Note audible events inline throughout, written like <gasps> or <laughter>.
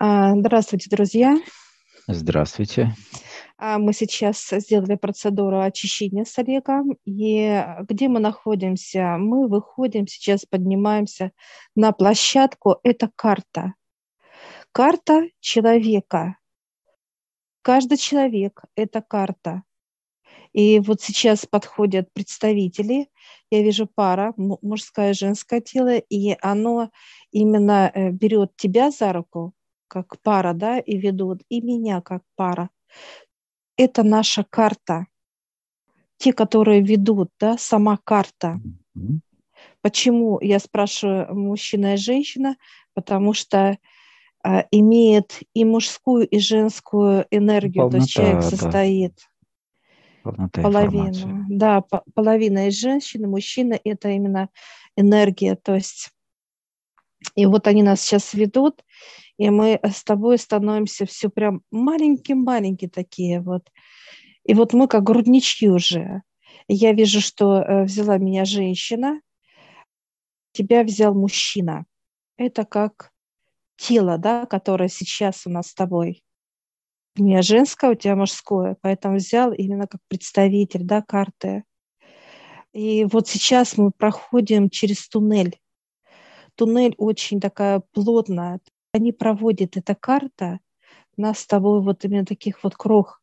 А, здравствуйте, друзья. Здравствуйте. А, мы сейчас сделали процедуру очищения с Олегом. И где мы находимся? Мы выходим сейчас, поднимаемся на площадку. Это карта. Карта человека. Каждый человек – это карта. И вот сейчас подходят представители, я вижу пара, мужское и женское тело, и оно именно э, берет тебя за руку, как пара, да, и ведут, и меня как пара. Это наша карта. Те, которые ведут, да, сама карта. Почему я спрашиваю мужчина и женщина? Потому что а, имеет и мужскую, и женскую энергию, Полнота, то есть человек состоит. Да Полнота половина. Да, по, половина из женщин, и мужчина – это именно энергия. То есть, и вот они нас сейчас ведут, и мы с тобой становимся все прям маленькие-маленькие такие вот. И вот мы как груднички уже. я вижу, что э, взяла меня женщина, тебя взял мужчина. Это как тело, да, которое сейчас у нас с тобой у меня женское, у тебя мужское, поэтому взял именно как представитель, да, карты. И вот сейчас мы проходим через туннель. Туннель очень такая плотная. Они проводят, эта карта, нас с тобой вот именно таких вот крох.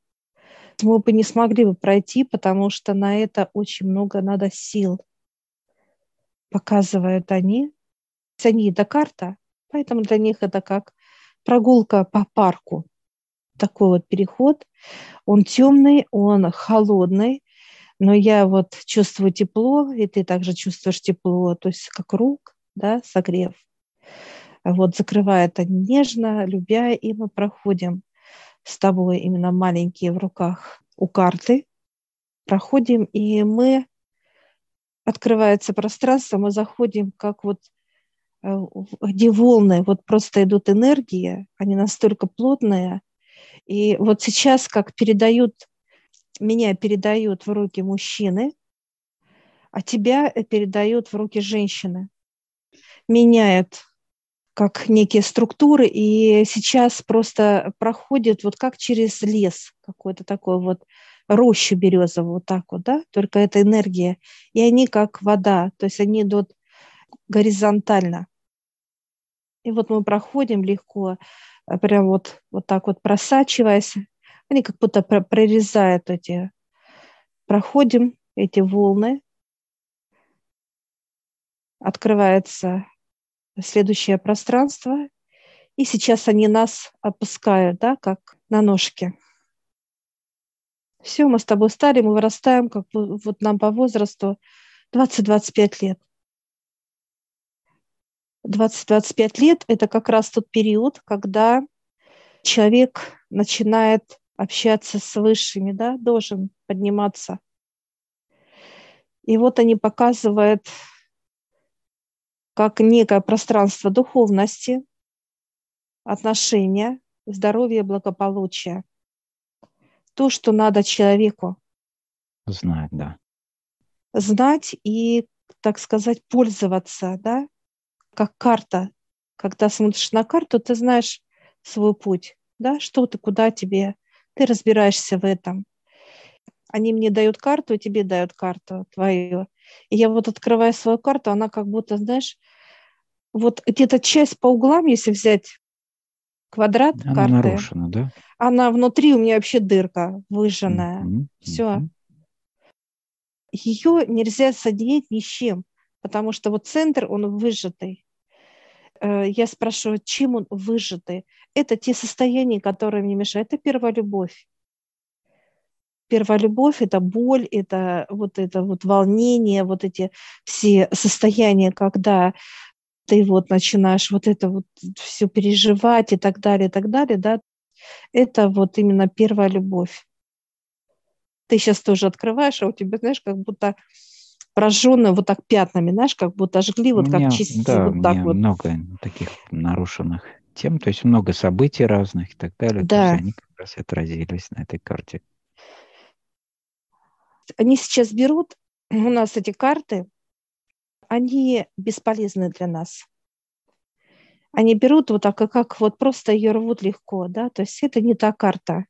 Мы бы не смогли бы пройти, потому что на это очень много надо сил. Показывают они. Они это карта, поэтому для них это как прогулка по парку такой вот переход. Он темный, он холодный, но я вот чувствую тепло, и ты также чувствуешь тепло, то есть как рук, да, согрев. Вот закрывает они нежно, любя, и мы проходим с тобой именно маленькие в руках у карты, проходим, и мы, открывается пространство, мы заходим как вот э, где волны, вот просто идут энергии, они настолько плотные, и вот сейчас, как передают, меня передают в руки мужчины, а тебя передают в руки женщины. Меняют как некие структуры, и сейчас просто проходит вот как через лес какой-то такой вот рощу березовую, вот так вот, да, только это энергия, и они как вода, то есть они идут горизонтально. И вот мы проходим легко, а прям вот, вот так вот просачиваясь, они как будто прорезают эти, проходим эти волны, открывается следующее пространство, и сейчас они нас опускают, да, как на ножки. Все, мы с тобой стали, мы вырастаем, как вот нам по возрасту 20-25 лет. 20-25 лет – это как раз тот период, когда человек начинает общаться с высшими, да, должен подниматься. И вот они показывают как некое пространство духовности, отношения, здоровья, благополучия. То, что надо человеку. Знать, да. Знать и, так сказать, пользоваться, да, как карта. Когда смотришь на карту, ты знаешь свой путь, да, что ты, куда тебе, ты разбираешься в этом. Они мне дают карту, и тебе дают карту твою. И я вот открываю свою карту, она как будто, знаешь, вот где-то часть по углам, если взять квадрат она карты, нарушена, да? она внутри у меня вообще дырка выжженная. Mm-hmm. Все. Ее нельзя соединить ни с чем, потому что вот центр, он выжатый. Э, я спрашиваю, чем он выжатый? Это те состояния, которые мне мешают. Это первая любовь. Первая любовь – это боль, это вот это вот волнение, вот эти все состояния, когда ты вот начинаешь вот это вот все переживать и так далее, и так далее, да, это вот именно первая любовь. Ты сейчас тоже открываешь, а у тебя, знаешь, как будто прожженную вот так пятнами, знаешь, как будто жгли, вот меня, как чистили, да, вот так вот. много таких нарушенных тем, то есть много событий разных и так далее. Да. То есть они как раз отразились на этой карте. Они сейчас берут у нас эти карты, они бесполезны для нас. они берут вот так, как вот просто ее рвут легко, да, то есть это не та карта.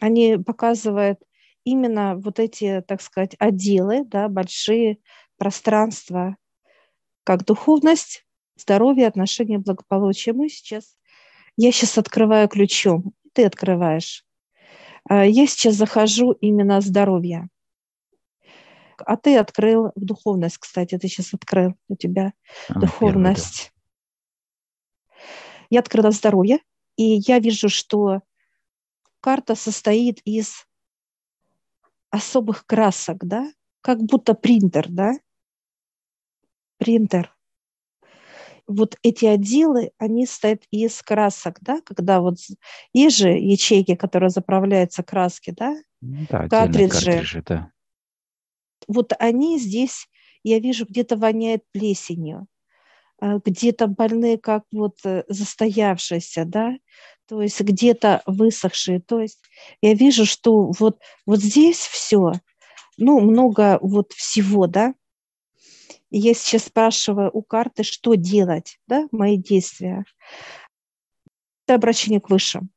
Они показывают именно вот эти, так сказать, отделы, да, большие пространства, как духовность, здоровье, отношения, благополучие. Мы сейчас, я сейчас открываю ключом, ты открываешь. А, я сейчас захожу именно здоровье. А ты открыл духовность, кстати, ты сейчас открыл у тебя а, духовность. Я открыла здоровье, и я вижу, что карта состоит из особых красок, да, как будто принтер, да, принтер. Вот эти отделы, они стоят из красок, да, когда вот есть же ячейки, которые заправляются краски, да, ну да картриджи. картриджи да. Вот они здесь, я вижу, где-то воняет плесенью, а, где-то больные, как вот э, застоявшиеся, да, то есть где-то высохшие. То есть я вижу, что вот, вот здесь все, ну, много вот всего, да. Я сейчас спрашиваю у карты, что делать, да, мои действия. Это обращение к высшим.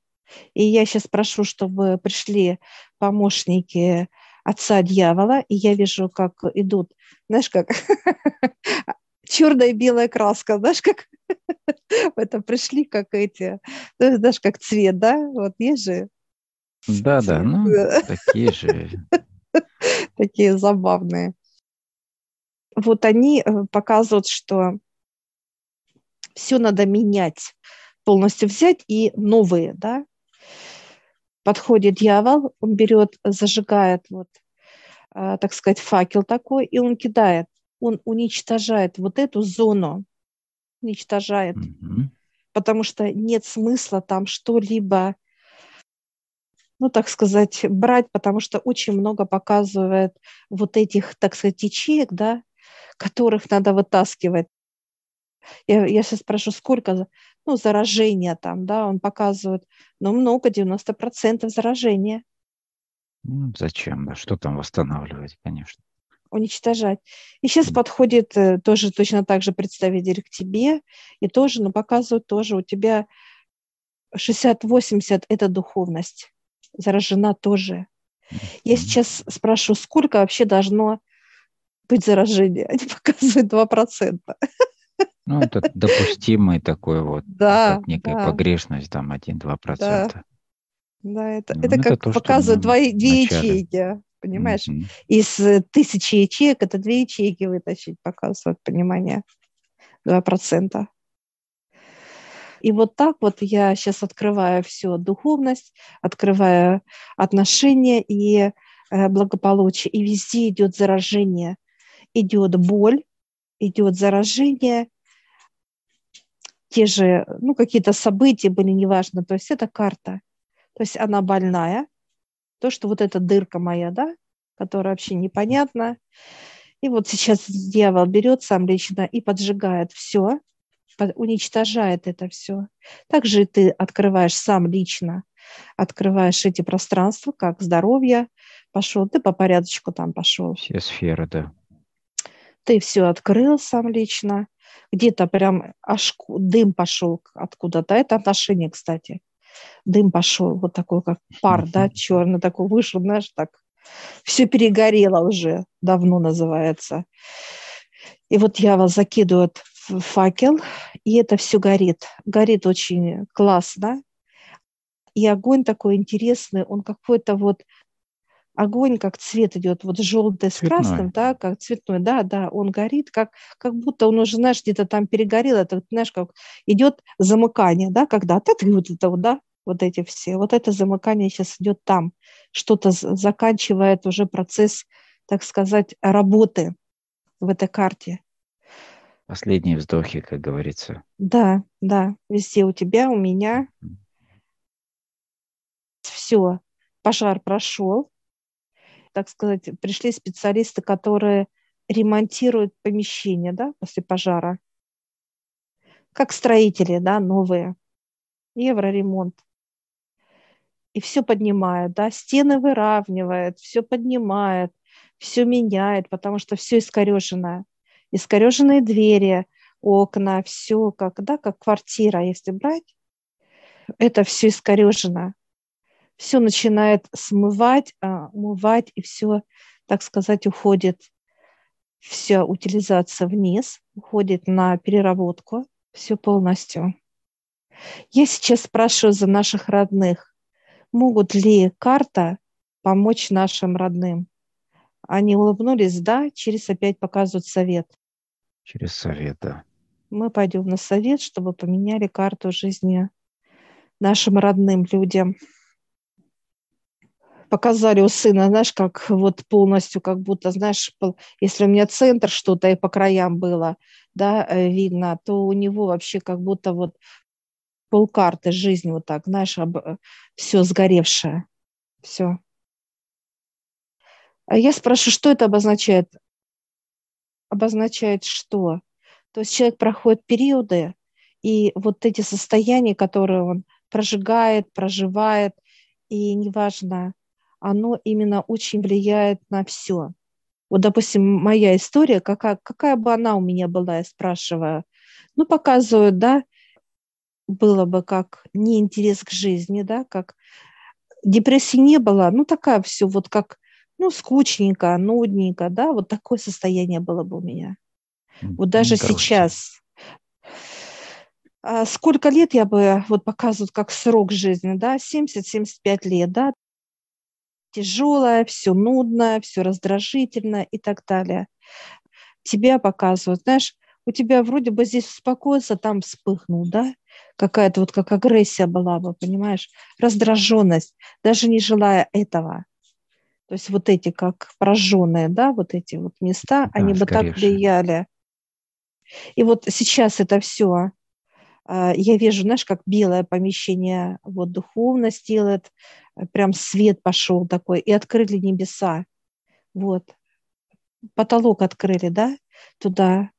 И я сейчас прошу, чтобы пришли помощники отца дьявола, и я вижу, как идут, знаешь, как <laughs> черная и белая краска, знаешь, как <laughs> это пришли, как эти, знаешь, как цвет, да, вот есть же. Да, да, <laughs> ну, такие же. Такие забавные. Вот они э, показывают, что все надо менять, полностью взять и новые, да. Подходит дьявол, он берет, зажигает вот, э, так сказать, факел такой, и он кидает он уничтожает вот эту зону, уничтожает, mm-hmm. потому что нет смысла там что-либо, ну, так сказать, брать, потому что очень много показывает вот этих, так сказать, ячеек, да, которых надо вытаскивать. Я, я сейчас спрошу, сколько ну, заражения там, да, он показывает, ну, много, 90% заражения. Ну, зачем? Что там восстанавливать, конечно уничтожать. И сейчас подходит э, тоже точно так же представитель к тебе, и тоже, ну, показывают тоже у тебя 60-80 – это духовность, заражена тоже. Я сейчас спрашиваю, сколько вообще должно быть заражения? Они <laughs> показывают 2%. Ну, это допустимый такой вот, да, как некая да. погрешность, там, 1-2%. Да, да это, ну, это, это как то, показывают две, ячейки понимаешь? Mm-hmm. Из э, тысячи ячеек это две ячейки вытащить, показывает понимание, 2%. И вот так вот я сейчас открываю все духовность, открываю отношения и э, благополучие, и везде идет заражение, идет боль, идет заражение, те же, ну, какие-то события были, неважно, то есть это карта, то есть она больная, то, что вот эта дырка моя, да, которая вообще непонятна. И вот сейчас дьявол берет сам лично и поджигает все, уничтожает это все. Также ты открываешь сам лично, открываешь эти пространства, как здоровье, пошел, ты по порядочку там пошел. Все сферы, да. Ты все открыл сам лично, где-то прям аж дым пошел откуда-то. Это отношение, кстати дым пошел, вот такой, как пар, да, черный такой вышел, знаешь, так все перегорело уже, давно называется. И вот я вас закидываю в факел, и это все горит. Горит очень классно. И огонь такой интересный, он какой-то вот огонь, как цвет идет, вот желтый с цветной. красным, да, как цветной, да, да, он горит, как, как будто он уже, знаешь, где-то там перегорел, это, знаешь, как идет замыкание, да, когда ты вот это вот, да, вот эти все, вот это замыкание сейчас идет там, что-то заканчивает уже процесс, так сказать, работы в этой карте. Последние вздохи, как говорится. Да, да, везде у тебя, у меня. Все, пожар прошел, так сказать, пришли специалисты, которые ремонтируют помещение, да, после пожара, как строители, да, новые, евроремонт. И все поднимает, да, стены выравнивает, все поднимает, все меняет, потому что все искореженное. Искореженные двери, окна, все как, да, как квартира, если брать, это все искорежено. Все начинает смывать, а, умывать, и все, так сказать, уходит, вся утилизация вниз, уходит на переработку, все полностью. Я сейчас спрашиваю за наших родных, могут ли карта помочь нашим родным? Они улыбнулись, да, через опять показывают совет. Через совет, да. Мы пойдем на совет, чтобы поменяли карту жизни нашим родным людям. Показали у сына, знаешь, как вот полностью, как будто, знаешь, если у меня центр что-то и по краям было, да, э, видно, то у него вообще как будто вот полкарты жизни вот так, знаешь, об, э, все сгоревшее, все. А я спрашиваю, что это обозначает? Обозначает что? То есть человек проходит периоды, и вот эти состояния, которые он прожигает, проживает, и неважно, оно именно очень влияет на все. Вот, допустим, моя история, какая, какая бы она у меня была, я спрашиваю. Ну, показывают, да, было бы как неинтерес к жизни, да, как депрессии не было, ну, такая все вот как ну, скучненько, нудненько, да, вот такое состояние было бы у меня. Вот даже Грустно. сейчас. А сколько лет я бы, вот показывают как срок жизни, да, 70-75 лет, да, тяжелое, все нудное, все раздражительное и так далее. Тебя показывают, знаешь, у тебя вроде бы здесь успокоился, там вспыхнул, да, какая-то вот как агрессия была бы, понимаешь, раздраженность, даже не желая этого. То есть вот эти как прожженные, да, вот эти вот места, да, они бы так влияли. И вот сейчас это все, а, я вижу, знаешь, как белое помещение, вот духовность делает, прям свет пошел такой, и открыли небеса. Вот. Потолок открыли, да, туда.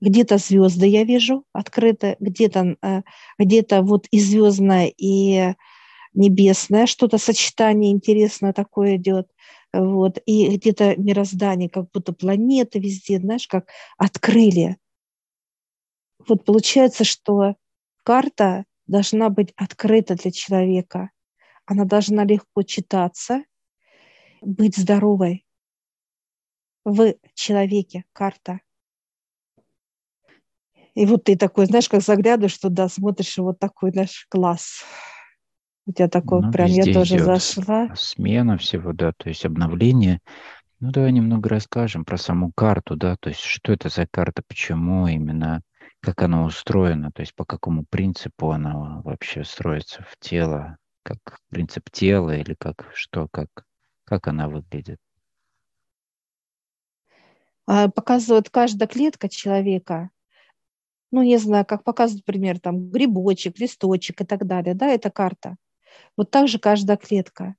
Где-то звезды я вижу открыты, где-то э, где вот и звездное, и небесное, что-то сочетание интересное такое идет. Вот, и где-то мироздание, как будто планеты везде, знаешь, как открыли. Вот получается, что карта должна быть открыта для человека. Она должна легко читаться, быть здоровой. В человеке карта. И вот ты такой, знаешь, как заглядываешь туда, смотришь, и вот такой, знаешь, класс. У тебя такое ну, прям, я тоже зашла. Смена всего, да, то есть обновление. Ну, давай немного расскажем про саму карту, да, то есть что это за карта, почему именно, как она устроена, то есть по какому принципу она вообще строится в тело, как принцип тела или как что, как, как она выглядит. А, показывает каждая клетка человека, ну, не знаю, как показывает, например, там грибочек, листочек и так далее, да, это карта. Вот так же каждая клетка.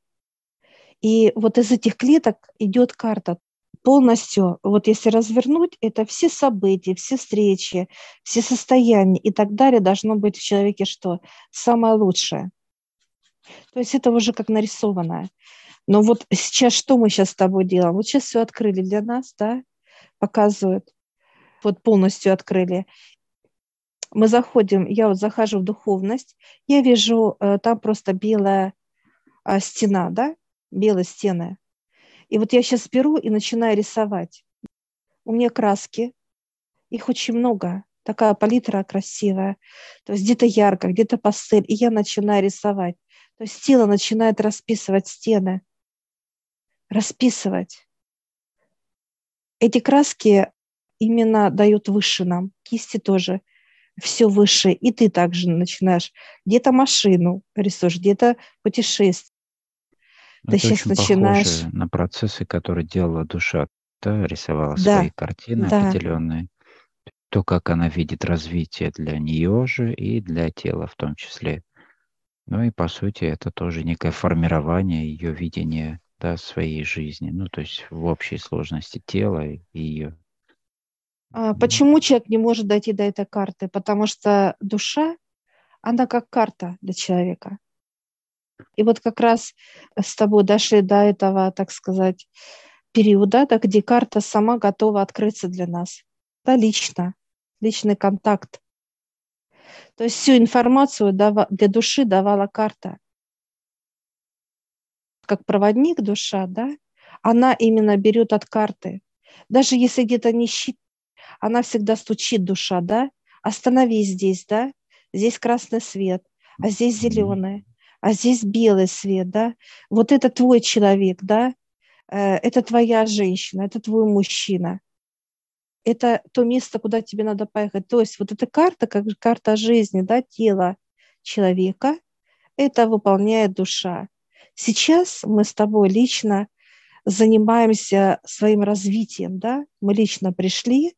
И вот из этих клеток идет карта полностью, вот если развернуть, это все события, все встречи, все состояния и так далее должно быть в человеке что? Самое лучшее. То есть это уже как нарисованное. Но вот сейчас что мы сейчас с тобой делаем? Вот сейчас все открыли для нас, да, показывают, вот полностью открыли мы заходим, я вот захожу в духовность, я вижу э, там просто белая э, стена, да, белые стены. И вот я сейчас беру и начинаю рисовать. У меня краски, их очень много, такая палитра красивая. То есть где-то ярко, где-то пастель, и я начинаю рисовать. То есть тело начинает расписывать стены, расписывать. Эти краски именно дают выше нам, кисти тоже – все выше, и ты также начинаешь где-то машину рисуешь, где-то путешествие. Ну, ты сейчас начинаешь... на процессы, которые делала душа, да, рисовала да. свои картины да. определенные. То, как она видит развитие для нее же и для тела в том числе. Ну и по сути это тоже некое формирование ее видения да, своей жизни. Ну то есть в общей сложности тела и ее а, почему человек не может дойти до этой карты? Потому что душа, она как карта для человека. И вот как раз с тобой дошли до этого, так сказать, периода, да, где карта сама готова открыться для нас, да, лично. личный контакт. То есть всю информацию для души давала карта. Как проводник душа, да, она именно берет от карты. Даже если где-то не щит, она всегда стучит душа, да, остановись здесь, да, здесь красный свет, а здесь зеленый, а здесь белый свет, да, вот это твой человек, да, э, это твоя женщина, это твой мужчина, это то место, куда тебе надо поехать. То есть вот эта карта, как карта жизни, да, тела человека, это выполняет душа. Сейчас мы с тобой лично занимаемся своим развитием, да, мы лично пришли,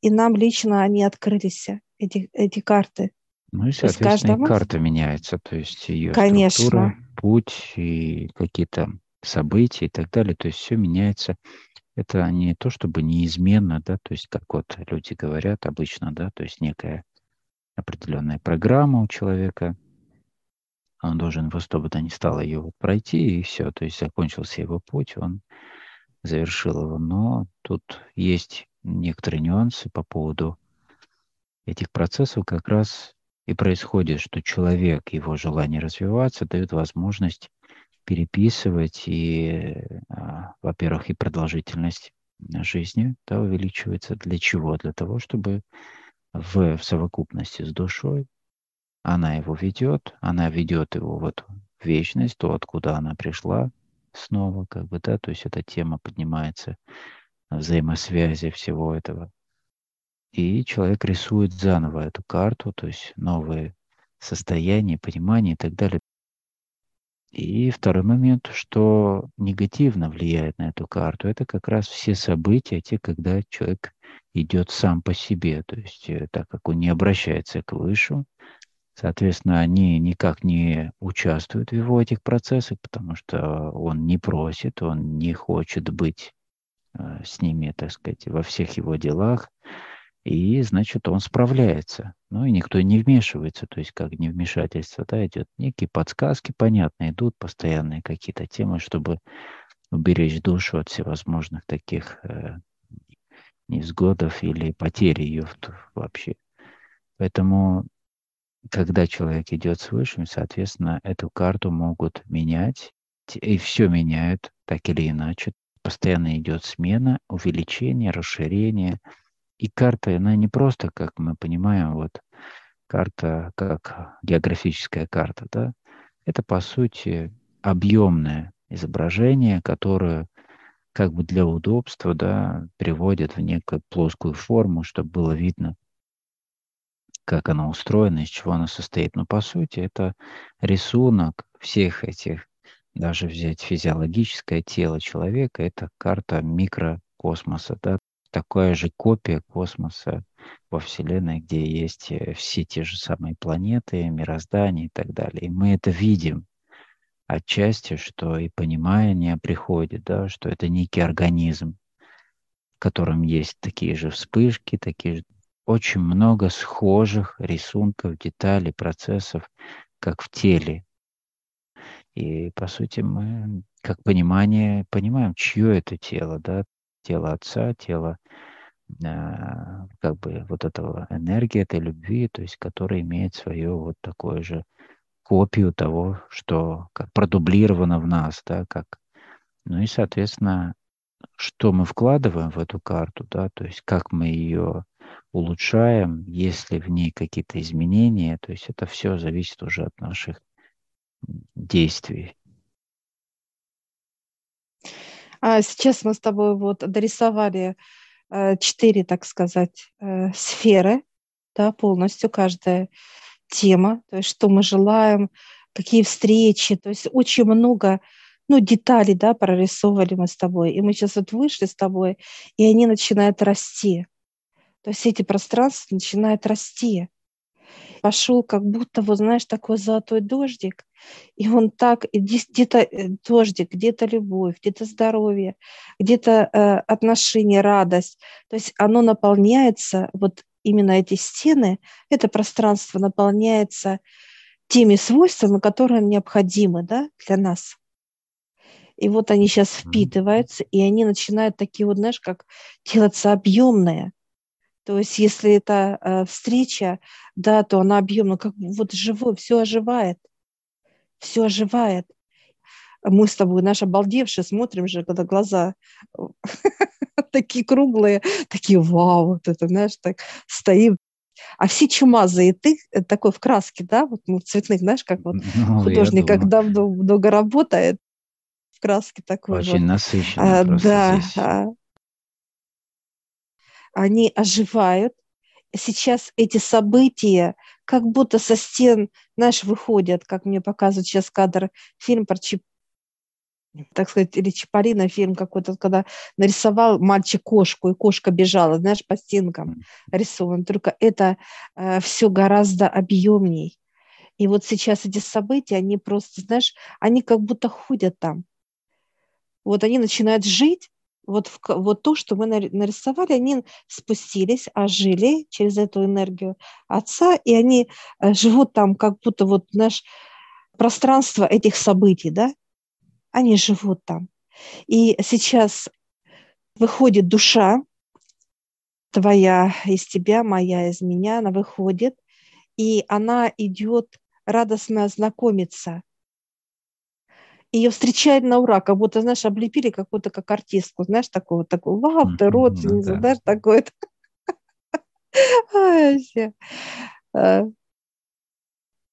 и нам лично они открылись, эти, эти карты. Ну и, соответственно, и карта меняется, то есть ее Конечно. структура, путь и какие-то события и так далее, то есть все меняется. Это не то чтобы неизменно, да, то есть как вот люди говорят обычно, да, то есть некая определенная программа у человека, он должен во что бы то ни стало вот пройти, и все, то есть закончился его путь, он завершил его. Но тут есть некоторые нюансы по поводу этих процессов как раз и происходит, что человек, его желание развиваться, дает возможность переписывать, и, а, во-первых, и продолжительность жизни да, увеличивается. Для чего? Для того, чтобы в, в совокупности с душой она его ведет, она ведет его в эту вечность, то, откуда она пришла снова, как бы, да, то есть эта тема поднимается взаимосвязи всего этого и человек рисует заново эту карту, то есть новые состояния, понимания и так далее. И второй момент, что негативно влияет на эту карту, это как раз все события, те, когда человек идет сам по себе, то есть э, так как он не обращается к вышу, соответственно, они никак не участвуют в его этих процессах, потому что он не просит, он не хочет быть э, с ними, так сказать, во всех его делах, и, значит, он справляется. Ну, и никто не вмешивается, то есть как невмешательство, да, идет некие подсказки, понятно, идут постоянные какие-то темы, чтобы уберечь душу от всевозможных таких э, невзгодов или потери ее вообще. Поэтому, когда человек идет с высшим, соответственно, эту карту могут менять, и все меняют так или иначе. Постоянно идет смена, увеличение, расширение – и карта, она не просто, как мы понимаем, вот карта как географическая карта, да, это по сути объемное изображение, которое как бы для удобства, да, приводит в некую плоскую форму, чтобы было видно, как она устроена, из чего она состоит. Но по сути это рисунок всех этих, даже взять физиологическое тело человека, это карта микрокосмоса, да, такая же копия космоса во Вселенной, где есть э, все те же самые планеты, мироздание и так далее. И мы это видим отчасти, что и понимание приходит, да, что это некий организм, в котором есть такие же вспышки, такие же очень много схожих рисунков, деталей, процессов, как в теле. И, по сути, мы, как понимание, понимаем, чье это тело, да, тело отца, тело а, как бы вот этого энергии, этой любви, то есть которая имеет свою вот такую же копию того, что как продублировано в нас, да, как, ну и, соответственно, что мы вкладываем в эту карту, да, то есть как мы ее улучшаем, есть ли в ней какие-то изменения, то есть это все зависит уже от наших действий. А сейчас мы с тобой вот дорисовали э, четыре, так сказать, э, сферы, да, полностью каждая тема, то есть что мы желаем, какие встречи, то есть очень много ну, деталей, да, прорисовывали мы с тобой. И мы сейчас вот вышли с тобой, и они начинают расти. То есть эти пространства начинают расти пошел как будто, вот знаешь, такой золотой дождик, и он так, где-то э, дождик, где-то любовь, где-то здоровье, где-то э, отношения, радость. То есть оно наполняется, вот именно эти стены, это пространство наполняется теми свойствами, которые необходимы да, для нас. И вот они сейчас впитываются, и они начинают такие вот, знаешь, как делаться объемные. То есть, если это э, встреча, да, то она объемна, как вот живой, все оживает, все оживает. Мы с тобой, наш обалдевшие, смотрим же, когда глаза <laughs> такие круглые, такие, вау, вот это, знаешь, так стоим. А все чумазые, ты э, такой в краске, да, вот в цветных, знаешь, как вот ну, художник, когда много работает, в краске такой. Очень вот. насыщенно а, Да, здесь. Они оживают. Сейчас эти события как будто со стен, знаешь, выходят, как мне показывают сейчас кадр, фильм про Чип, так сказать, или Чапарина фильм какой-то, когда нарисовал мальчик кошку, и кошка бежала, знаешь, по стенкам рисован. Только это э, все гораздо объемней. И вот сейчас эти события, они просто, знаешь, они как будто ходят там. Вот они начинают жить, вот, в, вот то, что мы нарисовали, они спустились, ожили через эту энергию Отца, и они э, живут там, как будто вот наш пространство этих событий, да, они живут там. И сейчас выходит душа твоя из тебя, моя из меня, она выходит, и она идет радостно знакомиться ее встречают на ура, как будто, знаешь, облепили какую-то как артистку, знаешь, вот такую, вау, ты родственница, да. знаешь, такой <laughs> а.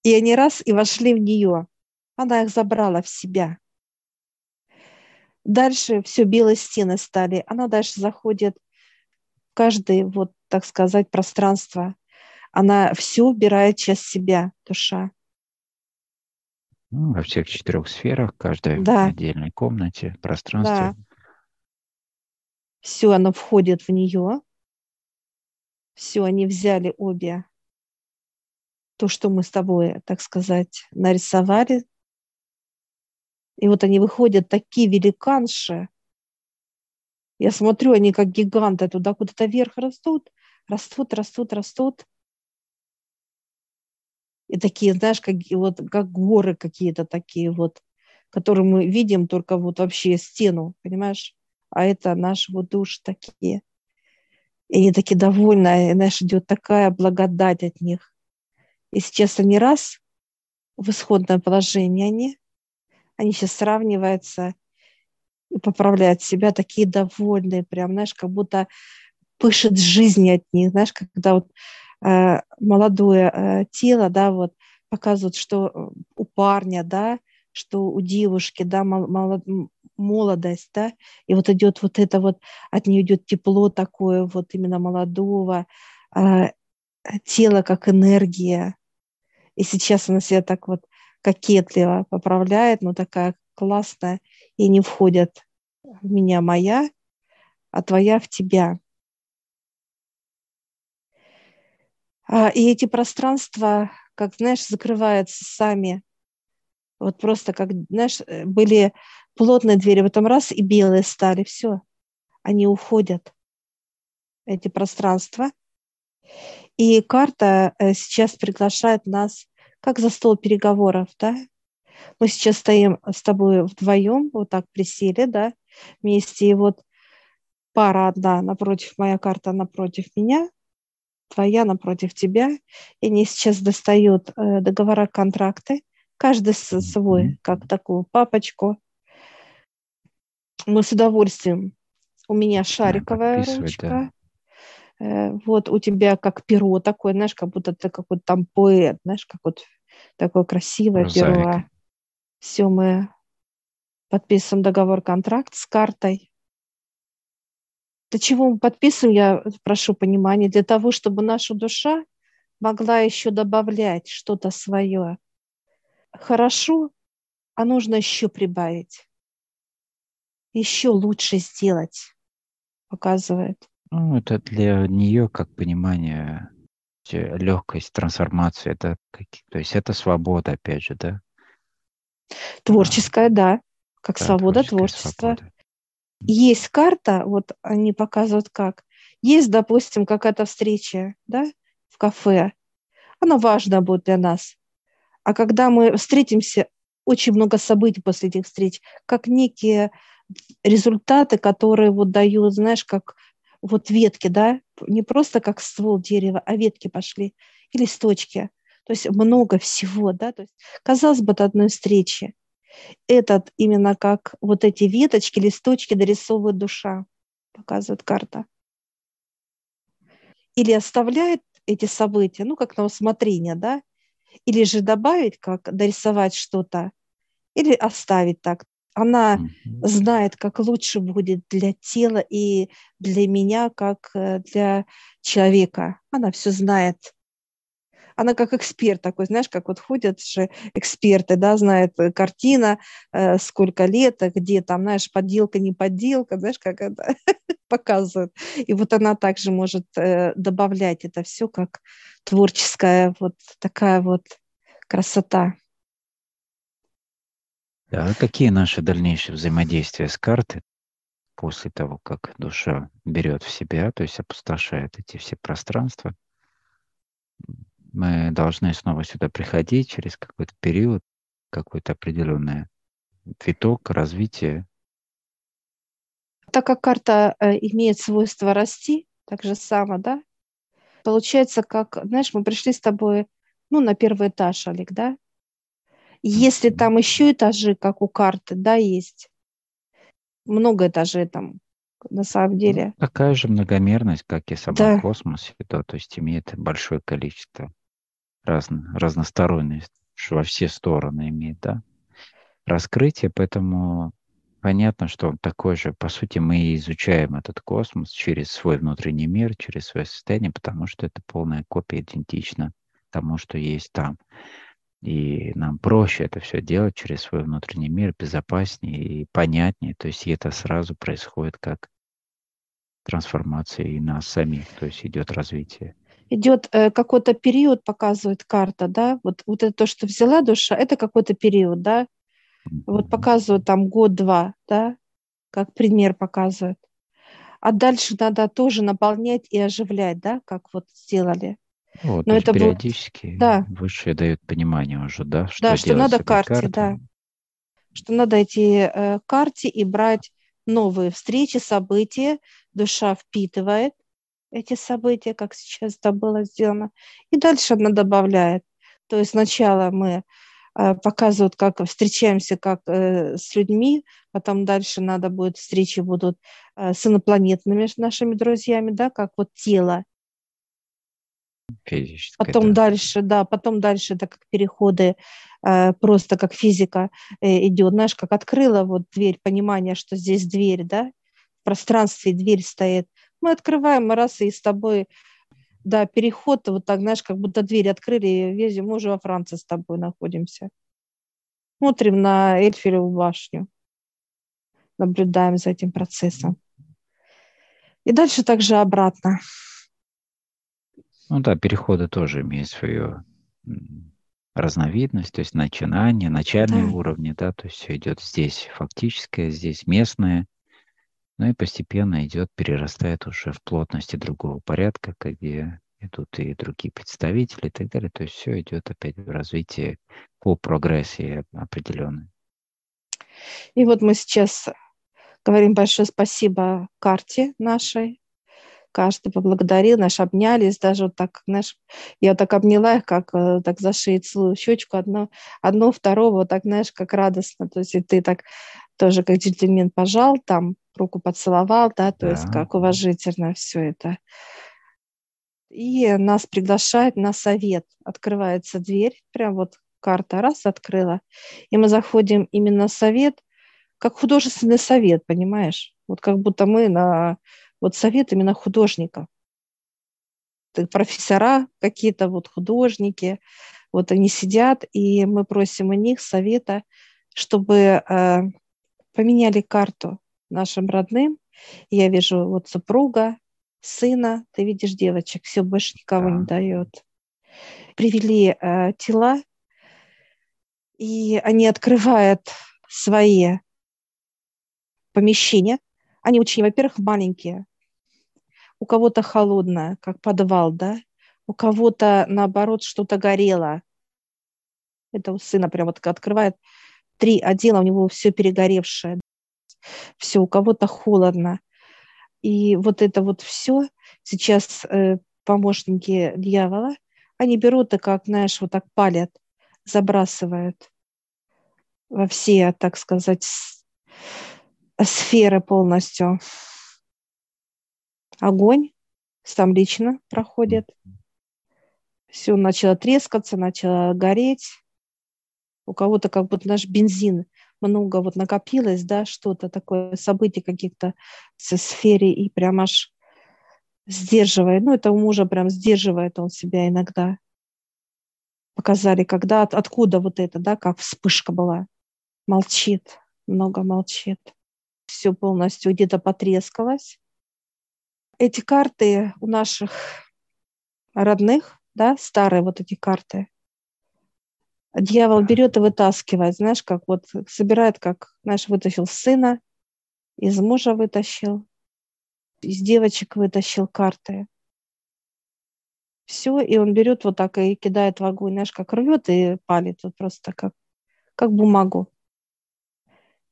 И они раз и вошли в нее. Она их забрала в себя. Дальше все белые стены стали. Она дальше заходит в каждое, вот, так сказать, пространство. Она все убирает часть себя, душа. Ну, во всех четырех сферах, каждой да. отдельной комнате, пространстве. Да. Все, оно входит в нее. Все, они взяли обе то, что мы с тобой, так сказать, нарисовали. И вот они выходят такие великанши. Я смотрю, они как гиганты туда куда-то вверх растут, растут, растут, растут и такие, знаешь, как, вот, как горы какие-то такие вот, которые мы видим только вот вообще стену, понимаешь? А это наши вот души такие. И они такие довольны, и, знаешь, идет такая благодать от них. И сейчас они раз в исходное положение они, они сейчас сравниваются и поправляют себя, такие довольные, прям, знаешь, как будто пышет жизнь от них, знаешь, когда вот молодое э, тело, да, вот показывают, что э, у парня, да, что у девушки, да, молодость, да, и вот идет вот это вот, от нее идет тепло такое, вот именно молодого, тело как энергия. И сейчас она себя так вот кокетливо поправляет, но такая классная, и не входят в меня моя, а твоя в тебя. А, и эти пространства, как, знаешь, закрываются сами. Вот просто как, знаешь, э, были плотные двери, потом раз и белые стали, все, они уходят, эти пространства. И карта э, сейчас приглашает нас как за стол переговоров, да. Мы сейчас стоим с тобой вдвоем, вот так присели, да, вместе, и вот пара одна напротив, моя карта напротив меня, твоя напротив тебя, и они сейчас достают э, договора, контракты, каждый свой, как такую папочку. Мы с удовольствием. У меня шариковая ручка. Да. Э, вот у тебя как перо такое, знаешь, как будто ты какой-то там поэт, знаешь, как вот такое красивое Прозаик. перо. Все, мы подписываем договор, контракт с картой. Для чего мы подписываем, я прошу понимания, для того, чтобы наша душа могла еще добавлять что-то свое. Хорошо, а нужно еще прибавить. Еще лучше сделать, показывает. Ну, это для нее, как понимание, легкость трансформации, это, то есть это свобода, опять же, да? Творческая, да, как да, свобода творчества. Свобода. Есть карта, вот они показывают как. Есть, допустим, какая-то встреча, да, в кафе. Она важна будет для нас. А когда мы встретимся, очень много событий после этих встреч, как некие результаты, которые вот дают, знаешь, как вот ветки, да, не просто как ствол дерева, а ветки пошли, и листочки. То есть много всего, да, то есть казалось бы, от одной встречи. Этот именно как вот эти веточки, листочки дорисовывает душа, показывает карта. Или оставляет эти события, ну, как на усмотрение, да, или же добавить, как дорисовать что-то, или оставить так. Она знает, как лучше будет для тела и для меня, как э, для человека. Она все знает она как эксперт такой, знаешь, как вот ходят же эксперты, да, знает э, картина, э, сколько лет, а где там, знаешь, подделка, не подделка, знаешь, как это <laughs> показывают. И вот она также может э, добавлять это все как творческая вот такая вот красота. Да, а какие наши дальнейшие взаимодействия с картой после того, как душа берет в себя, то есть опустошает эти все пространства? Мы должны снова сюда приходить через какой-то период, какой-то определенный виток развития. Так как карта э, имеет свойство расти, так же само, да, получается, как, знаешь, мы пришли с тобой, ну, на первый этаж, Олег, да? Если там еще этажи, как у карты, да, есть, много этажей там, на самом ну, деле. Ну, такая же многомерность, как и сама да. космос, да, то есть имеет большое количество разно, разносторонность, во все стороны имеет, да, раскрытие, поэтому понятно, что он такой же, по сути, мы изучаем этот космос через свой внутренний мир, через свое состояние, потому что это полная копия идентична тому, что есть там. И нам проще это все делать через свой внутренний мир, безопаснее и понятнее. То есть это сразу происходит как трансформация и нас самих, то есть идет развитие идет э, какой-то период, показывает карта, да, вот, вот это то, что взяла душа, это какой-то период, да, вот показывают там год-два, да, как пример показывают. А дальше надо тоже наполнять и оживлять, да, как вот сделали. Вот, Но это периодически будет, да. высшие дают понимание уже, да, что Да, что надо карте, картой. да. Что надо эти э, карте и брать новые встречи, события, душа впитывает, эти события, как сейчас это было сделано. И дальше она добавляет. То есть сначала мы э, показывают, как встречаемся как э, с людьми, потом дальше надо будет, встречи будут э, с инопланетными нашими друзьями, да, как вот тело. Физическое, потом да. дальше, да, потом дальше это как переходы, э, просто как физика э, идет, знаешь, как открыла вот дверь, понимание, что здесь дверь, да, в пространстве дверь стоит, мы открываем, мы раз и с тобой, да, переход, вот так, знаешь, как будто дверь открыли, везем, мы уже во Франции с тобой находимся. Смотрим на Эльфелеву башню, наблюдаем за этим процессом. И дальше также обратно. Ну да, переходы тоже имеют свою разновидность, то есть начинание, начальные да. уровни, да, то есть все идет здесь фактическое, здесь местное, ну и постепенно идет, перерастает уже в плотности другого порядка, где идут и другие представители и так далее. То есть все идет опять в развитии по прогрессии определенной. И вот мы сейчас говорим большое спасибо карте нашей. Каждый поблагодарил, наш обнялись, даже вот так, знаешь, я так обняла их, как э, так за шею щечку, одно, одно второго, вот так, знаешь, как радостно. То есть и ты так тоже как джентльмен пожал там, руку поцеловал, да, то да. есть как уважительно все это. И нас приглашает на совет. Открывается дверь, прям вот карта раз открыла, и мы заходим именно на совет, как художественный совет, понимаешь? Вот как будто мы на вот совет именно художников. Профессора какие-то, вот художники, вот они сидят, и мы просим у них совета, чтобы э, поменяли карту нашим родным. Я вижу вот супруга, сына, ты видишь девочек, все больше никого да. не дает. Привели э, тела, и они открывают свои помещения. Они очень, во-первых, маленькие. У кого-то холодное, как подвал, да? У кого-то, наоборот, что-то горело. Это у сына прям вот открывает три отдела, у него все перегоревшее все, у кого-то холодно. И вот это вот все сейчас э, помощники дьявола, они берут и как, знаешь, вот так палят, забрасывают во все, так сказать, сферы полностью. Огонь сам лично проходит. Все начало трескаться, начало гореть. У кого-то как будто наш бензин много вот накопилось, да, что-то такое, событий каких-то в сфере, и прям аж сдерживает. Ну, это у мужа прям сдерживает он себя иногда. Показали, когда, откуда вот это, да, как вспышка была. Молчит, много молчит. Все полностью где-то потрескалось. Эти карты у наших родных, да, старые вот эти карты, дьявол берет и вытаскивает, знаешь, как вот собирает, как, знаешь, вытащил сына, из мужа вытащил, из девочек вытащил карты. Все, и он берет вот так и кидает в огонь, знаешь, как рвет и палит, вот просто как, как бумагу.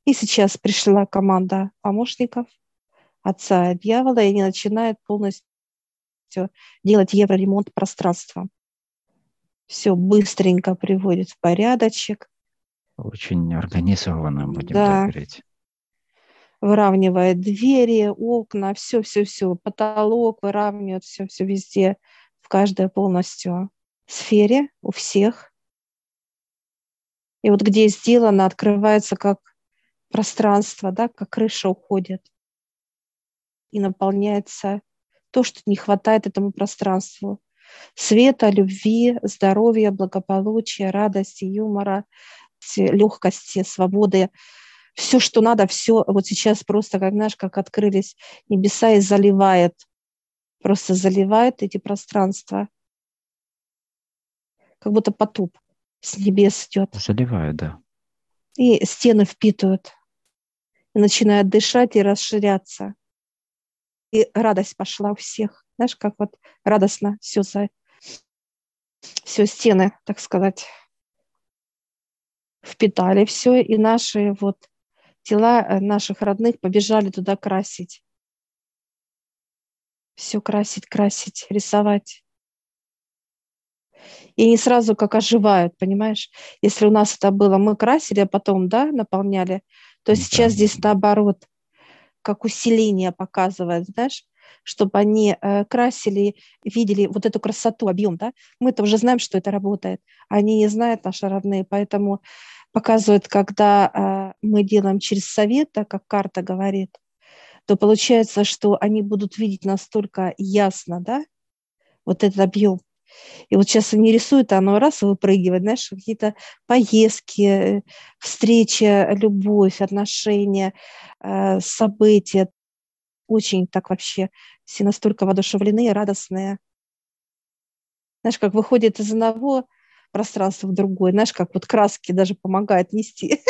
И сейчас пришла команда помощников отца и дьявола, и они начинают полностью делать евроремонт пространства. Все быстренько приводит в порядочек. Очень организованно, будем да. говорить выравнивает двери, окна, все-все-все, потолок выравнивает все-все везде, в каждой полностью сфере у всех. И вот где сделано, открывается как пространство, да, как крыша уходит. И наполняется то, что не хватает этому пространству. Света, любви, здоровья, благополучия, радости, юмора, легкости, свободы, все, что надо, все вот сейчас просто, как знаешь, как открылись небеса и заливает, просто заливает эти пространства, как будто потоп с небес идет. Заливает, да. И стены впитывают, и начинают дышать и расширяться. И радость пошла у всех. Знаешь, как вот радостно все за все стены, так сказать, впитали все, и наши вот тела э, наших родных побежали туда красить. Все красить, красить, рисовать. И не сразу как оживают, понимаешь? Если у нас это было, мы красили, а потом, да, наполняли, то сейчас здесь наоборот, как усиление показывает, знаешь, чтобы они э, красили, видели вот эту красоту, объем, да? Мы-то уже знаем, что это работает, они не знают, наши родные, поэтому показывают, когда э, мы делаем через совет, так как карта говорит, то получается, что они будут видеть настолько ясно, да, вот этот объем. И вот сейчас они рисуют, а оно раз выпрыгивает, знаешь, какие-то поездки, встречи, любовь, отношения, э, события. Очень так вообще все настолько воодушевлены и радостные. Знаешь, как выходит из одного пространство в другое. Знаешь, как вот краски даже помогают нести.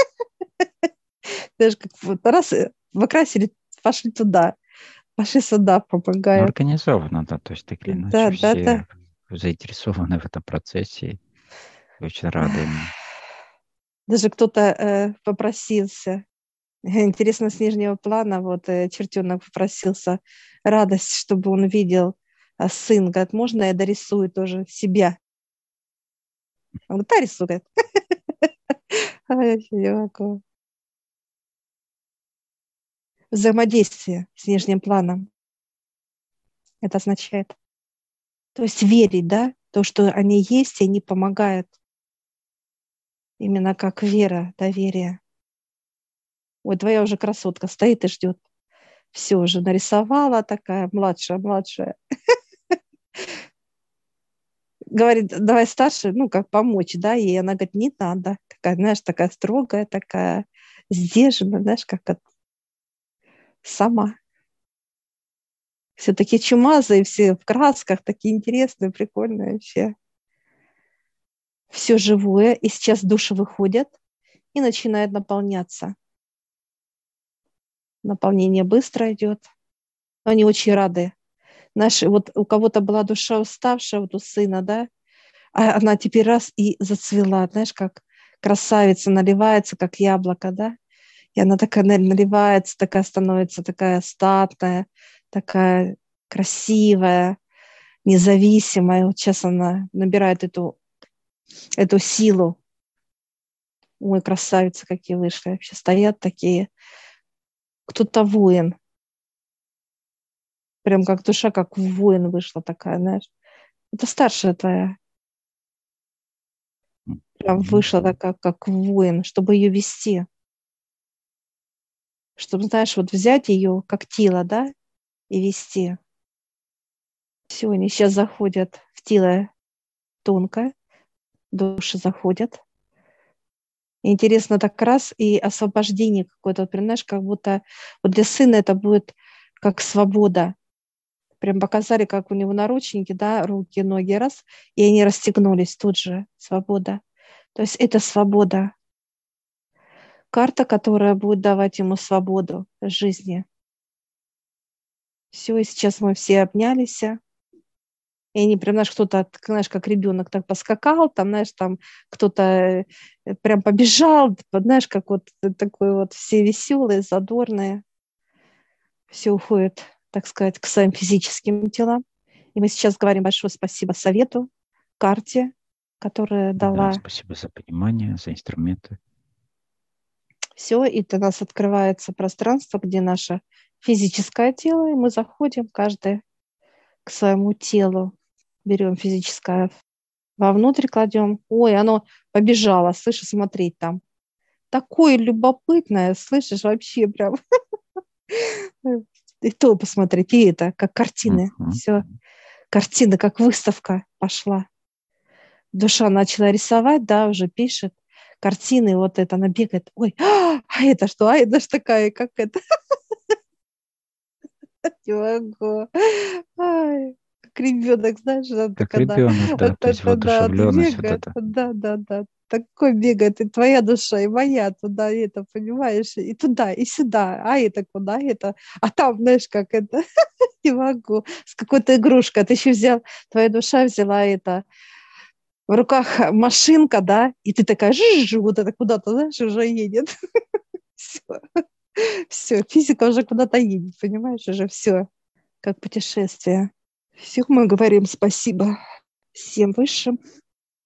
<laughs> Даже как вот раз э, выкрасили, пошли туда, пошли сюда, помогают. Ну, организованно, да, то есть так или иначе да, все да, да. заинтересованы в этом процессе. Очень рады. Даже кто-то э, попросился. Интересно, с нижнего плана вот э, чертенок попросился радость, чтобы он видел а сын. Говорит, можно я дорисую тоже себя? Он говорит, да, рисует. <laughs> Взаимодействие с нижним планом. Это означает. То есть верить, да, то, что они есть, и они помогают. Именно как вера, доверие. Ой, твоя уже красотка стоит и ждет. Все уже нарисовала такая, младшая, младшая <laughs> говорит, давай старше, ну, как помочь, да, и она говорит, не надо. Такая, знаешь, такая строгая, такая сдержанная, знаешь, как от... сама. Все такие чумазые, все в красках, такие интересные, прикольные вообще. Все живое, и сейчас души выходят и начинают наполняться. Наполнение быстро идет. Они очень рады наши, вот у кого-то была душа уставшая, вот у сына, да, а она теперь раз и зацвела, знаешь, как красавица наливается, как яблоко, да, и она такая наливается, такая становится такая статная, такая красивая, независимая. Вот сейчас она набирает эту, эту силу. Ой, красавицы какие вышли. Вообще стоят такие. Кто-то воин. Прям как душа, как воин вышла такая, знаешь. Это старшая твоя. Прям вышла такая, как воин, чтобы ее вести. Чтобы, знаешь, вот взять ее как тело, да, и вести. Все, они сейчас заходят в тело тонко, души заходят. Интересно так раз и освобождение какое-то, понимаешь, как будто вот для сына это будет как свобода. Прям показали, как у него наручники, да, руки, ноги, раз, и они расстегнулись тут же, свобода. То есть это свобода. Карта, которая будет давать ему свободу жизни. Все, и сейчас мы все обнялись. И они прям, знаешь, кто-то, знаешь, как ребенок так поскакал, там, знаешь, там кто-то э, прям побежал, знаешь, как вот такой вот все веселые, задорные. Все уходит, так сказать, к своим физическим телам. И мы сейчас говорим большое спасибо совету, карте, которая дала... Да, спасибо за понимание, за инструменты. Все, и у нас открывается пространство, где наше физическое тело, и мы заходим каждый к своему телу, берем физическое, вовнутрь кладем. Ой, оно побежало, слышишь, смотреть там. Такое любопытное, слышишь, вообще прям. <laughs> И то посмотреть, и это, как картины. Все, картина, как выставка пошла. Душа начала рисовать, да, уже пишет картины, вот это, она бегает, ой, а, <gasps> а это что, а это ж такая, как это? <laughs> Не могу. Ай, как ребенок, знаешь, как когда, ребенок, да, вот то есть воодушевленность вот это. Да, да, да, такой бегает, и твоя душа, и моя туда, и это, понимаешь, и туда, и сюда, а это куда, это, а там, знаешь, как это, <laughs> не могу, с какой-то игрушкой, ты еще взял, твоя душа взяла это, в руках машинка, да, и ты такая, жжж, вот это куда-то, знаешь, уже едет. <laughs> Все. Все, физика уже куда-то едет, понимаешь, уже все, как путешествие. Все, мы говорим спасибо всем высшим,